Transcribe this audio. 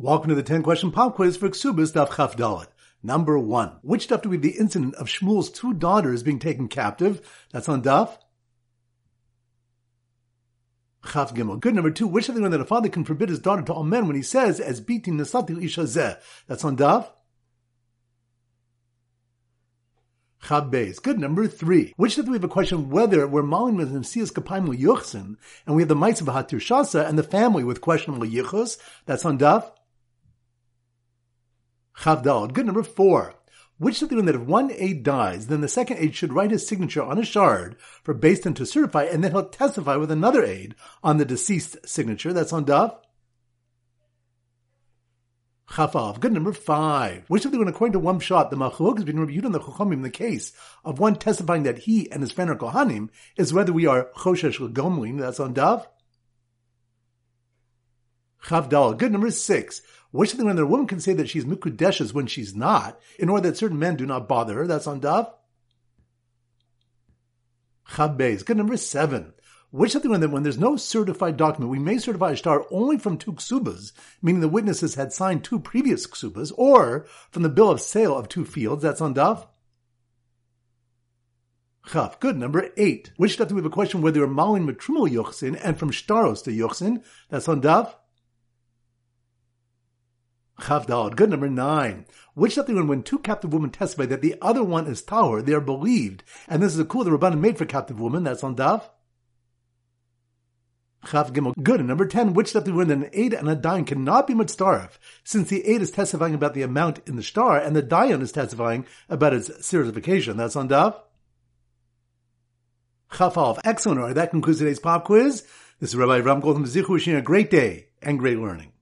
Welcome to the 10 question pop quiz for Kesubos Daf Chaf. Number one. Which Daf do we have the incident of Shmuel's two daughters being taken captive? That's on Daf. Chaf Gimel. Good. Number two. Which of the that a father can forbid his daughter to all men when he says, as biti nasatil isha zeh? That's on Daf. Chaf Beis. Good. Number three. Which that we have a question whether we're mauling with Nesias Kapayim Yuchsin, and we have the mice of Hatir Shasa and the family with questionable Yichus. That's on Daf. Chaf Daled. Good number four. Which is the one that if one aide dies, then the second aide should write his signature on a shard for Basin to certify, and then he'll testify with another aide on the deceased signature. That's on Daf. Chaf Alef. Good number five. Which of the one, according to one shot, the machlok between Rabbi Yehuda and the Chachamim the case of one testifying that he and his friend are Kohanim is whether we are Choshesh Gomlin. That's on Daf. Chaf Daled. Good number six. Which of the woman can say that she's mukudeshes when she's not, in order that certain men do not bother her? That's on Daf. Chaf Beis. Good number seven. Which the when, when there's no certified document, we may certify a shtar only from two ksubas, meaning the witnesses had signed two previous ksubas, or from the bill of sale of two fields. That's on Daf. Chaf. Good. Number eight. Which stuff do we have a question whether you're mowing matrumel yochsin and from staros to yochsin? That's on Daf. Chaf Daled. Good number nine. Which something when, when two captive women testify that the other one is Tahor, they are believed. And this is a cool the Rabbanan made for captive women. That's on Daf. Chaf Gimel. Good. And number 10, which something when an aid and a dayan cannot be mitzdarif, since the aid is testifying about the amount in the shtar and the dayan is testifying about its certification. That's on Daf. Chaf Alef. Excellent. All right, that concludes today's pop quiz. This is Rabbi Ram Goldman Zichu wishing a great day and great learning.